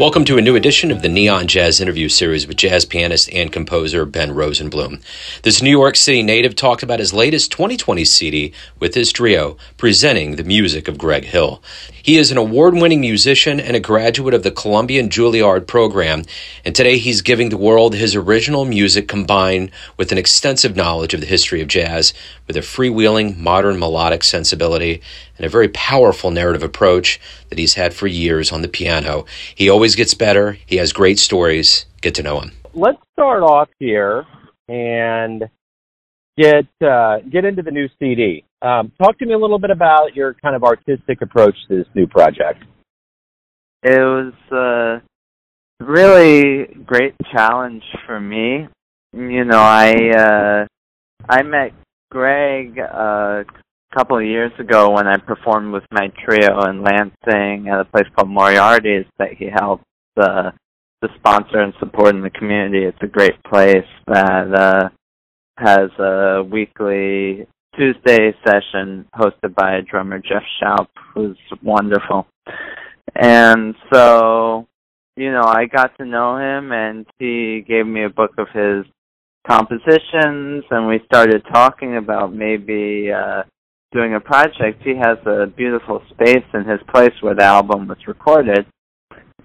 Welcome to a new edition of the Neon Jazz interview series with jazz pianist and composer Ben Rosenblum. This New York City native talked about his latest 2020 CD with his trio, presenting the music of Greg Hill. He is an award winning musician and a graduate of the Columbia and Juilliard program, and today he's giving the world his original music combined with an extensive knowledge of the history of jazz, with a freewheeling, modern melodic sensibility, and a very powerful narrative approach that he's had for years on the piano. He always gets better, he has great stories. Get to know him. Let's start off here and get uh, get into the new CD. Um, talk to me a little bit about your kind of artistic approach to this new project. It was a really great challenge for me. You know, I uh, I met Greg uh, a couple of years ago when I performed with my trio in Lansing at a place called Moriarty's that he helped uh, to sponsor and support in the community. It's a great place that uh, has a weekly Tuesday session hosted by a drummer Jeff Schaup, who's wonderful. And so, you know, I got to know him and he gave me a book of his compositions and we started talking about maybe uh doing a project. He has a beautiful space in his place where the album was recorded.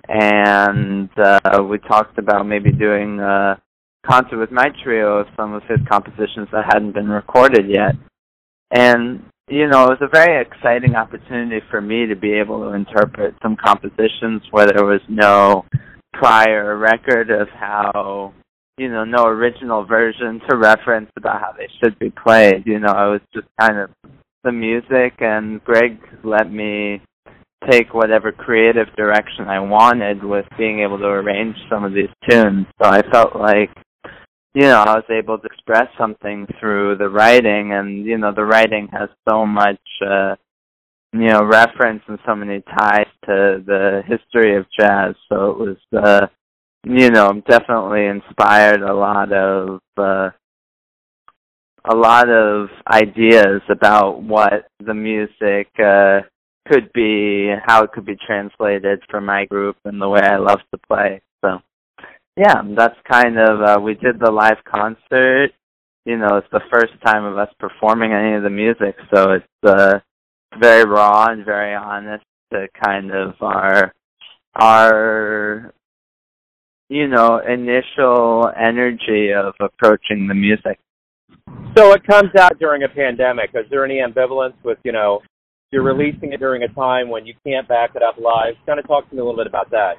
And uh we talked about maybe doing a concert with my trio of some of his compositions that hadn't been recorded yet. And, you know, it was a very exciting opportunity for me to be able to interpret some compositions where there was no prior record of how, you know, no original version to reference about how they should be played. You know, it was just kind of the music and Greg let me take whatever creative direction I wanted with being able to arrange some of these tunes. So I felt like you know, I was able to express something through the writing and, you know, the writing has so much, uh, you know, reference and so many ties to the history of jazz. So it was, uh, you know, definitely inspired a lot of, uh, a lot of ideas about what the music, uh, could be, how it could be translated for my group and the way I love to play. Yeah, that's kind of uh we did the live concert. You know, it's the first time of us performing any of the music, so it's uh very raw and very honest to kind of our our you know, initial energy of approaching the music. So it comes out during a pandemic. Is there any ambivalence with, you know, you're releasing it during a time when you can't back it up live? Kind of talk to me a little bit about that.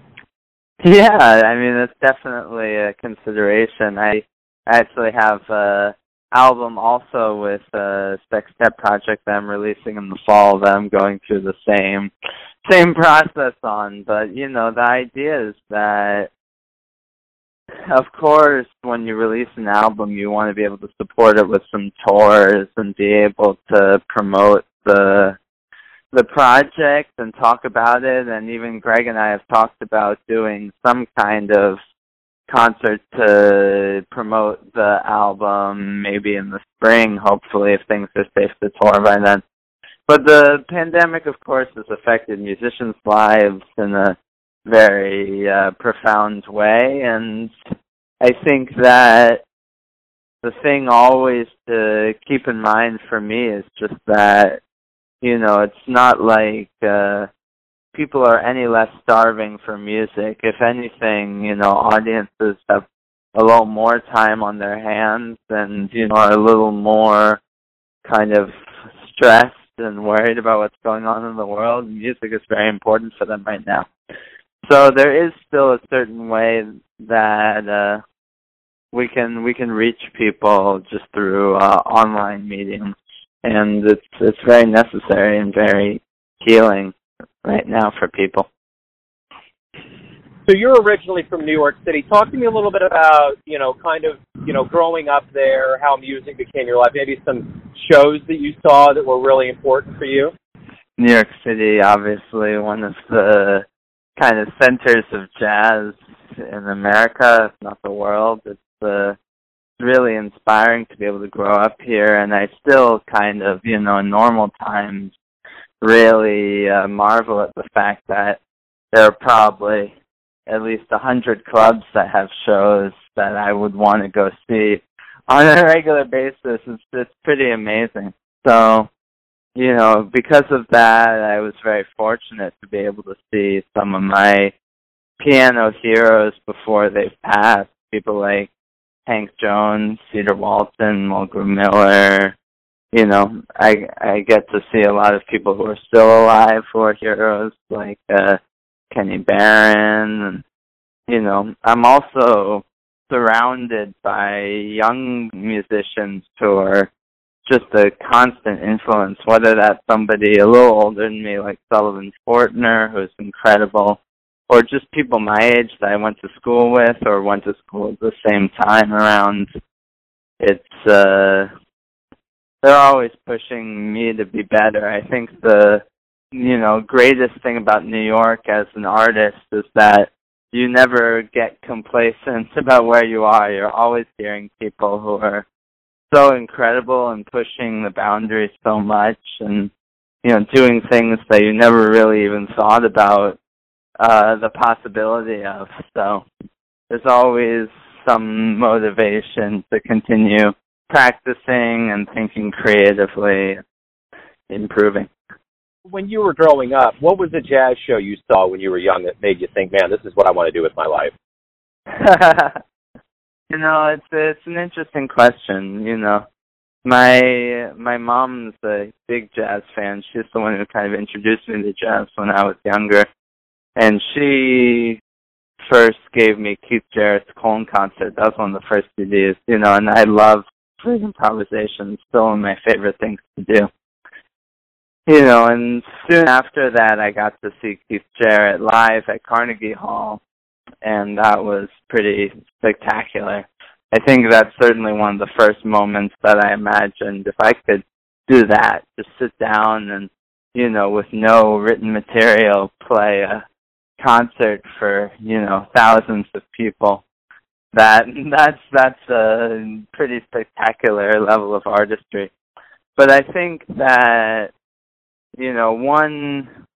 Yeah, I mean it's definitely a consideration. I actually have a album also with a spec Step project that I'm releasing in the fall that I'm going through the same same process on. But you know, the idea is that of course when you release an album you want to be able to support it with some tours and be able to promote the the project and talk about it and even Greg and I have talked about doing some kind of concert to promote the album maybe in the spring hopefully if things are safe to tour by then. But the pandemic of course has affected musicians lives in a very uh, profound way and i think that the thing always to keep in mind for me is just that you know, it's not like uh people are any less starving for music. If anything, you know, audiences have a little more time on their hands and, you know, are a little more kind of stressed and worried about what's going on in the world. Music is very important for them right now. So there is still a certain way that uh we can we can reach people just through uh online meetings and it's it's very necessary and very healing right now for people. So you're originally from New York City. Talk to me a little bit about, you know, kind of, you know, growing up there, how music became your life, maybe some shows that you saw that were really important for you. New York City, obviously one of the kind of centers of jazz in America, if not the world. It's the uh, really inspiring to be able to grow up here and I still kind of, you know, in normal times really uh, marvel at the fact that there are probably at least a hundred clubs that have shows that I would want to go see on a regular basis. It's it's pretty amazing. So, you know, because of that, I was very fortunate to be able to see some of my piano heroes before they've passed. People like Hank Jones, Cedar Walton, Mulgrew Miller. You know, I I get to see a lot of people who are still alive who are heroes, like uh Kenny Barron and you know, I'm also surrounded by young musicians who are just a constant influence, whether that's somebody a little older than me like Sullivan Fortner, who's incredible, or just people my age that I went to school with or went to school at the same time around. It's uh they're always pushing me to be better. I think the you know, greatest thing about New York as an artist is that you never get complacent about where you are. You're always hearing people who are so incredible and pushing the boundaries so much and you know doing things that you never really even thought about uh the possibility of. So there's always some motivation to continue practicing and thinking creatively improving. When you were growing up what was the jazz show you saw when you were young that made you think man this is what i want to do with my life you know it's it's an interesting question you know. My my mom's a big jazz fan. She's the one who kind of introduced me to jazz when i was younger and she first gave me Keith Jarrett's Cologne concert. That was one of the first CDs, you know, and I love free improvisation. It's still one of my favorite things to do. You know, and soon after that, I got to see Keith Jarrett live at Carnegie Hall, and that was pretty spectacular. I think that's certainly one of the first moments that I imagined if I could do that, just sit down and, you know, with no written material, play a concert for you know thousands of people. That that's that's a pretty spectacular level of artistry. But i think that you know one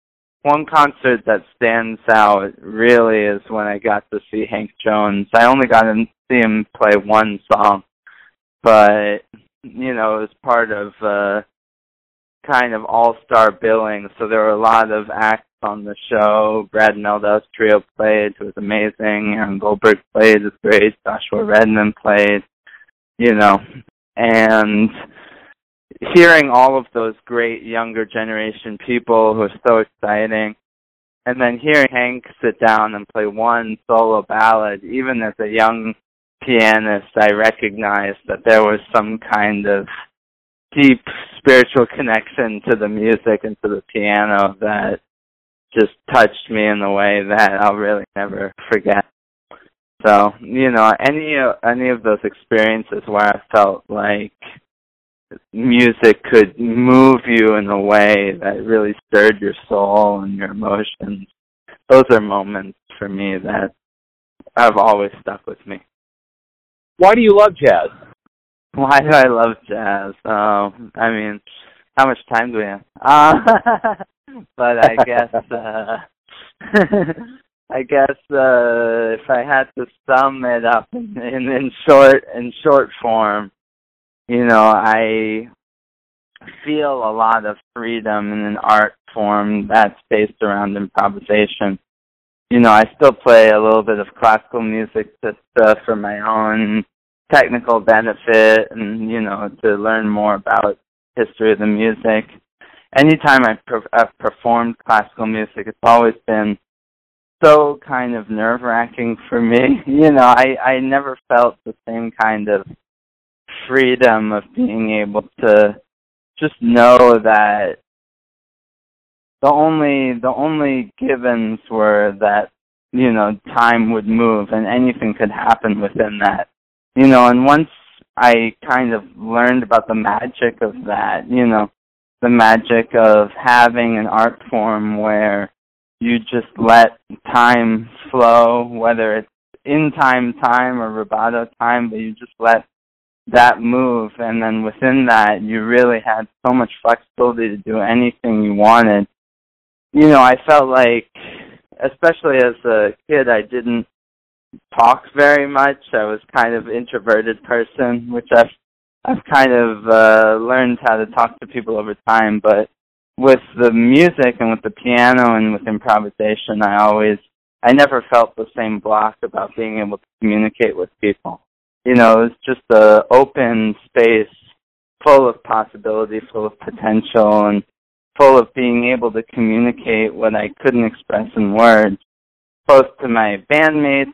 one concert that stands out really is when i got to see hank jones. I only got to see him play one song but you know it was part of uh kind of all star billing so there were a lot of acts on the show. Brad Mehldau's trio played, it was amazing. Aaron Goldberg played, was great. Joshua Redman played, you know, and hearing all of those great younger generation people who are so exciting, and then hearing Hank sit down and play one solo ballad, even as a young pianist, I recognized that there was some kind of deep spiritual connection to the music and to the piano that just touched me in a way that I'll really never forget. So, you know, any any of those experiences where I felt like music could move you in a way that really stirred your soul and your emotions, those are moments for me that have always stuck with me. Why do you love jazz? Why do I love jazz? Oh, I mean, how much time do we have? Uh, but I guess uh I guess uh if I had to sum it up in, in in short in short form, you know, I feel a lot of freedom in an art form that's based around improvisation. You know, I still play a little bit of classical music just uh, for my own technical benefit and, you know, to learn more about history of the music anytime I've, per- I've performed classical music, it's always been so kind of nerve wracking for me. You know, I I never felt the same kind of freedom of being able to just know that the only the only givens were that you know time would move and anything could happen within that you know and once i kind of learned about the magic of that you know the magic of having an art form where you just let time flow, whether it's in time time or rubato time, but you just let that move and then within that you really had so much flexibility to do anything you wanted. You know, I felt like especially as a kid, I didn't talk very much. I was kind of introverted person, which I've I've kind of uh, learned how to talk to people over time. But with the music and with the piano and with improvisation, I always I never felt the same block about being able to communicate with people. You know, it's just a open space full of possibility, full of potential, and full of being able to communicate what I couldn't express in words, both to my bandmates,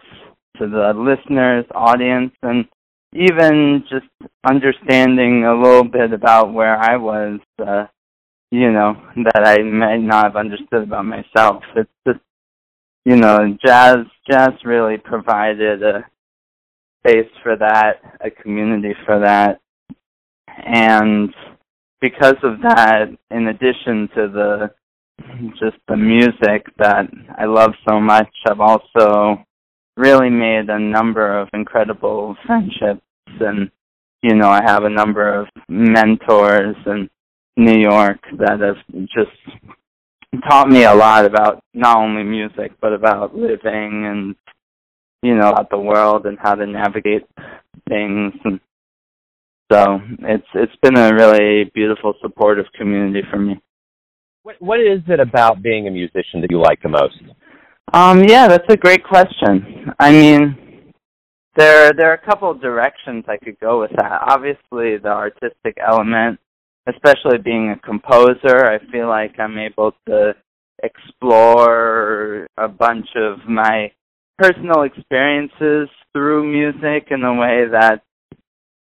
to the listeners, audience, and even just understanding a little bit about where I was, uh, you know, that I might not have understood about myself. It's just, you know, jazz, jazz really provided a space for that, a community for that, and because of that, in addition to the just the music that I love so much, I've also really made a number of incredible friendships and you know, I have a number of mentors in New York that have just taught me a lot about not only music but about living and you know about the world and how to navigate things and so it's it's been a really beautiful, supportive community for me. What what is it about being a musician that you like the most? Um, yeah, that's a great question. I mean, there there are a couple of directions I could go with that. Obviously, the artistic element, especially being a composer, I feel like I'm able to explore a bunch of my personal experiences through music in a way that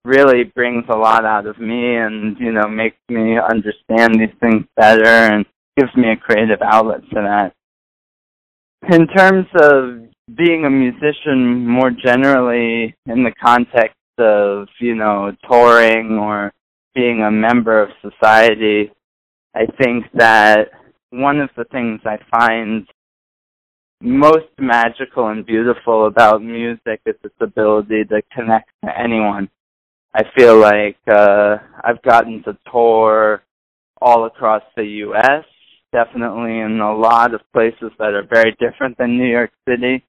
really brings a lot out of me and you know makes me understand these things better and gives me a creative outlet for that in terms of being a musician more generally in the context of you know touring or being a member of society i think that one of the things i find most magical and beautiful about music is its ability to connect to anyone I feel like uh, I've gotten to tour all across the U.S., definitely in a lot of places that are very different than New York City.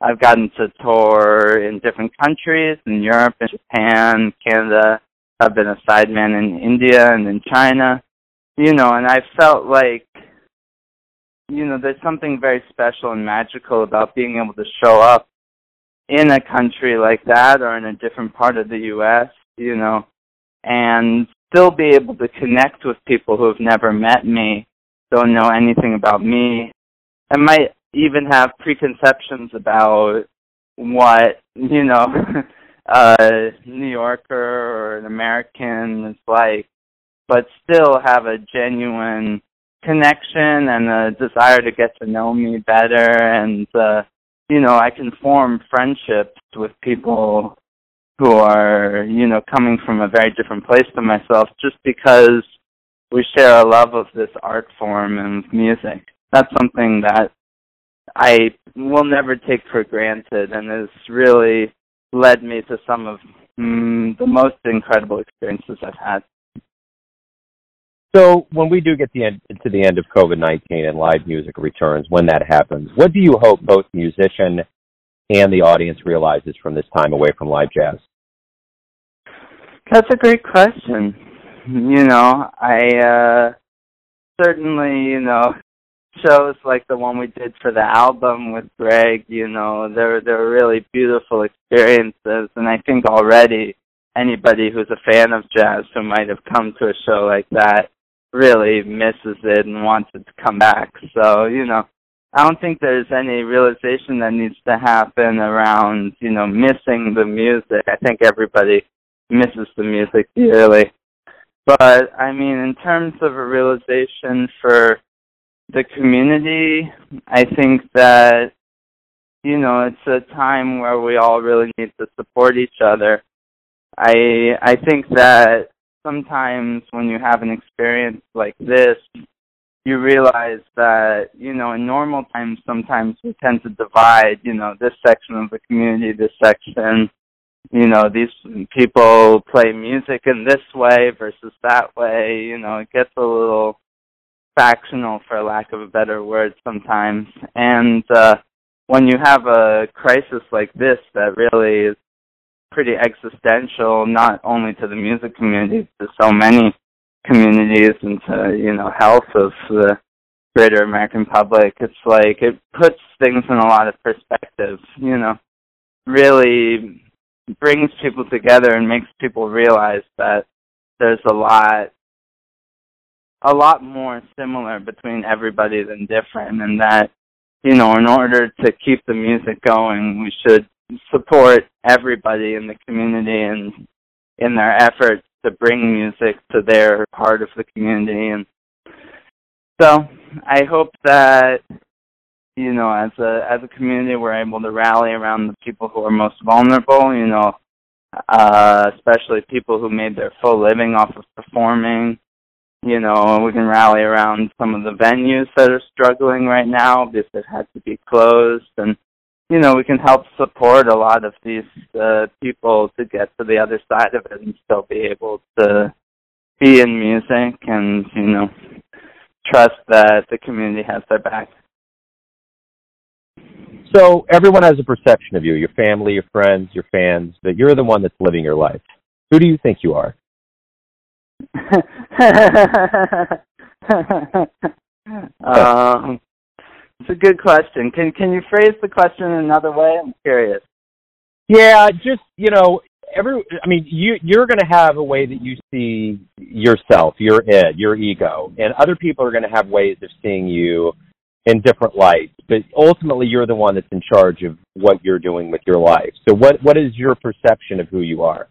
I've gotten to tour in different countries, in Europe, in Japan, Canada. I've been a sideman in India and in China. You know, and I felt like, you know, there's something very special and magical about being able to show up in a country like that or in a different part of the US, you know, and still be able to connect with people who have never met me, don't know anything about me, and might even have preconceptions about what, you know, a New Yorker or an American is like, but still have a genuine connection and a desire to get to know me better and uh you know, I can form friendships with people who are, you know, coming from a very different place than myself just because we share a love of this art form and music. That's something that I will never take for granted and has really led me to some of mm, the most incredible experiences I've had. So when we do get the end, to the end of COVID nineteen and live music returns, when that happens, what do you hope both musician and the audience realizes from this time away from live jazz? That's a great question. You know, I uh certainly, you know, shows like the one we did for the album with Greg, you know, they're they're really beautiful experiences and I think already anybody who's a fan of jazz who might have come to a show like that really misses it and wants it to come back. So, you know, I don't think there's any realization that needs to happen around, you know, missing the music. I think everybody misses the music dearly. But I mean, in terms of a realization for the community, I think that you know, it's a time where we all really need to support each other. I I think that sometimes when you have an experience like this, you realize that, you know, in normal times, sometimes we tend to divide, you know, this section of the community, this section, you know, these people play music in this way versus that way, you know, it gets a little factional for lack of a better word sometimes. And uh when you have a crisis like this that really is pretty existential not only to the music community to so many communities and to you know health of the greater american public it's like it puts things in a lot of perspective you know. Really brings people together and makes people realize that there's a lot a lot more similar between everybody than different and that you know in order to keep the music going we should support everybody in the community and in their efforts to bring music to their part of the community. And so i hope that you know as a as a community we're able to rally around the people who are most vulnerable you know uh especially people who made their full living off of performing you know, we can rally around some of the venues that are struggling right now because it had to be closed and you know, we can help support a lot of these uh, people to get to the other side of it and still be able to be in music and, you know, trust that the community has their back. So everyone has a perception of you, your family, your friends, your fans, that you're the one that's living your life. Who do you think you are? um, it's a good question. Can can you phrase the question in another way? I'm curious. Yeah, just you know, every. I mean, you you're going to have a way that you see yourself, your id, your ego, and other people are going to have ways of seeing you in different lights. But ultimately, you're the one that's in charge of what you're doing with your life. So, what what is your perception of who you are?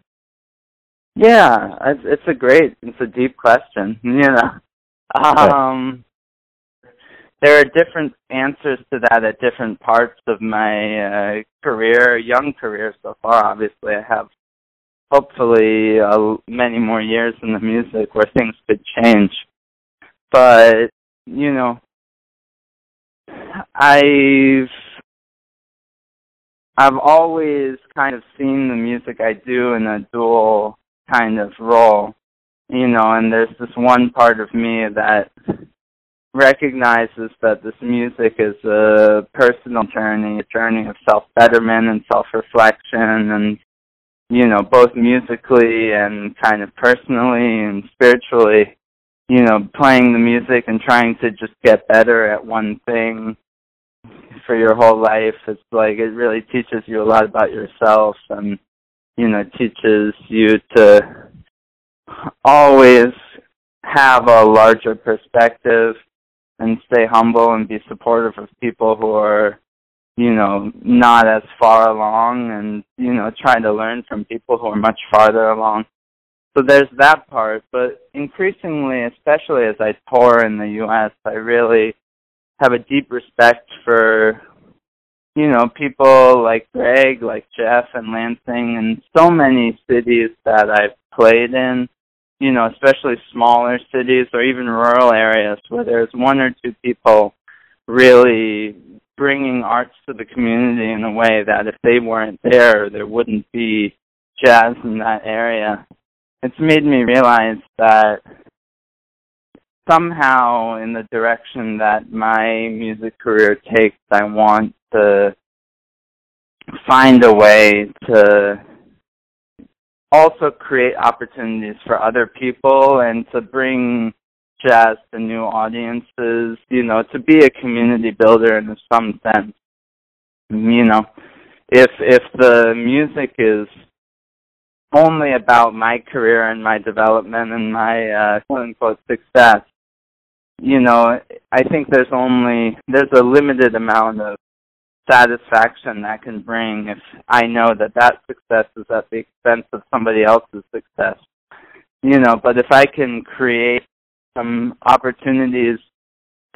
Yeah, it's, it's a great, it's a deep question. You know, um, there are different answers to that at different parts of my uh, career, young career so far. Obviously, I have hopefully uh, many more years in the music where things could change. But you know, I've I've always kind of seen the music I do in a dual kind of role, you know, and there's this one part of me that recognizes that this music is a personal journey, a journey of self betterment and self reflection and you know, both musically and kind of personally and spiritually, you know, playing the music and trying to just get better at one thing for your whole life. It's like it really teaches you a lot about yourself and you know, teaches you to always have a larger perspective and stay humble and be supportive of people who are, you know, not as far along and, you know, trying to learn from people who are much farther along. So there's that part, but increasingly, especially as I tour in the US, I really have a deep respect for you know, people like Greg, like Jeff and Lansing and so many cities that I've played in, you know, especially smaller cities or even rural areas where there's one or two people really bringing arts to the community in a way that if they weren't there, there wouldn't be jazz in that area. It's made me realize that somehow in the direction that my music career takes, I want to find a way to also create opportunities for other people and to bring jazz to new audiences, you know, to be a community builder in some sense. You know, if if the music is only about my career and my development and my uh, quote unquote success, you know, I think there's only there's a limited amount of satisfaction that can bring if I know that that success is at the expense of somebody else's success. You know, but if I can create some opportunities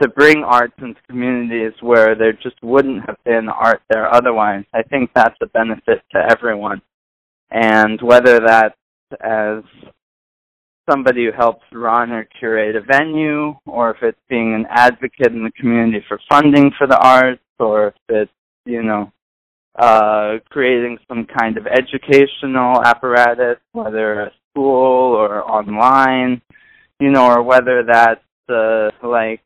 to bring arts into communities where there just wouldn't have been art there otherwise, I think that's a benefit to everyone. And whether that's as somebody who helps run or curate a venue, or if it's being an advocate in the community for funding for the arts, or if it's you know, uh, creating some kind of educational apparatus, whether a school or online, you know, or whether that's uh, like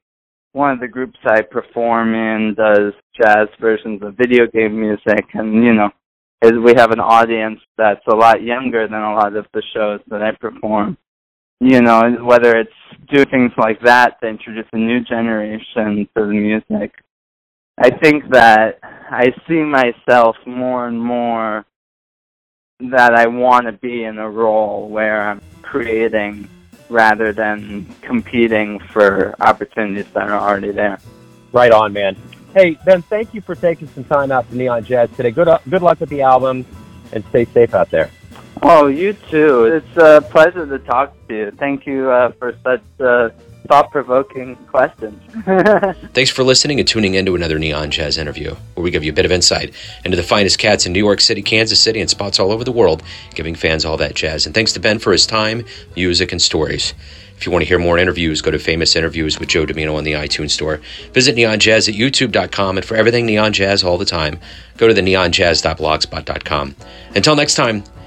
one of the groups I perform in does jazz versions of video game music, and you know, is we have an audience that's a lot younger than a lot of the shows that I perform. You know, whether it's do things like that to introduce a new generation to the music. I think that I see myself more and more that I want to be in a role where I'm creating rather than competing for opportunities that are already there. Right on, man. Hey, Ben, thank you for taking some time out to Neon Jazz today. Good, uh, good luck with the album, and stay safe out there. Oh, you too. It's a pleasure to talk to you. Thank you uh, for such uh, thought provoking questions. Thanks for listening and tuning in to another Neon Jazz interview, where we give you a bit of insight into the finest cats in New York City, Kansas City, and spots all over the world, giving fans all that jazz. And thanks to Ben for his time, music, and stories. If you want to hear more interviews, go to Famous Interviews with Joe Dimino on the iTunes Store. Visit Neon Jazz at youtube.com, and for everything Neon Jazz all the time, go to the neonjazz.blogspot.com. Until next time,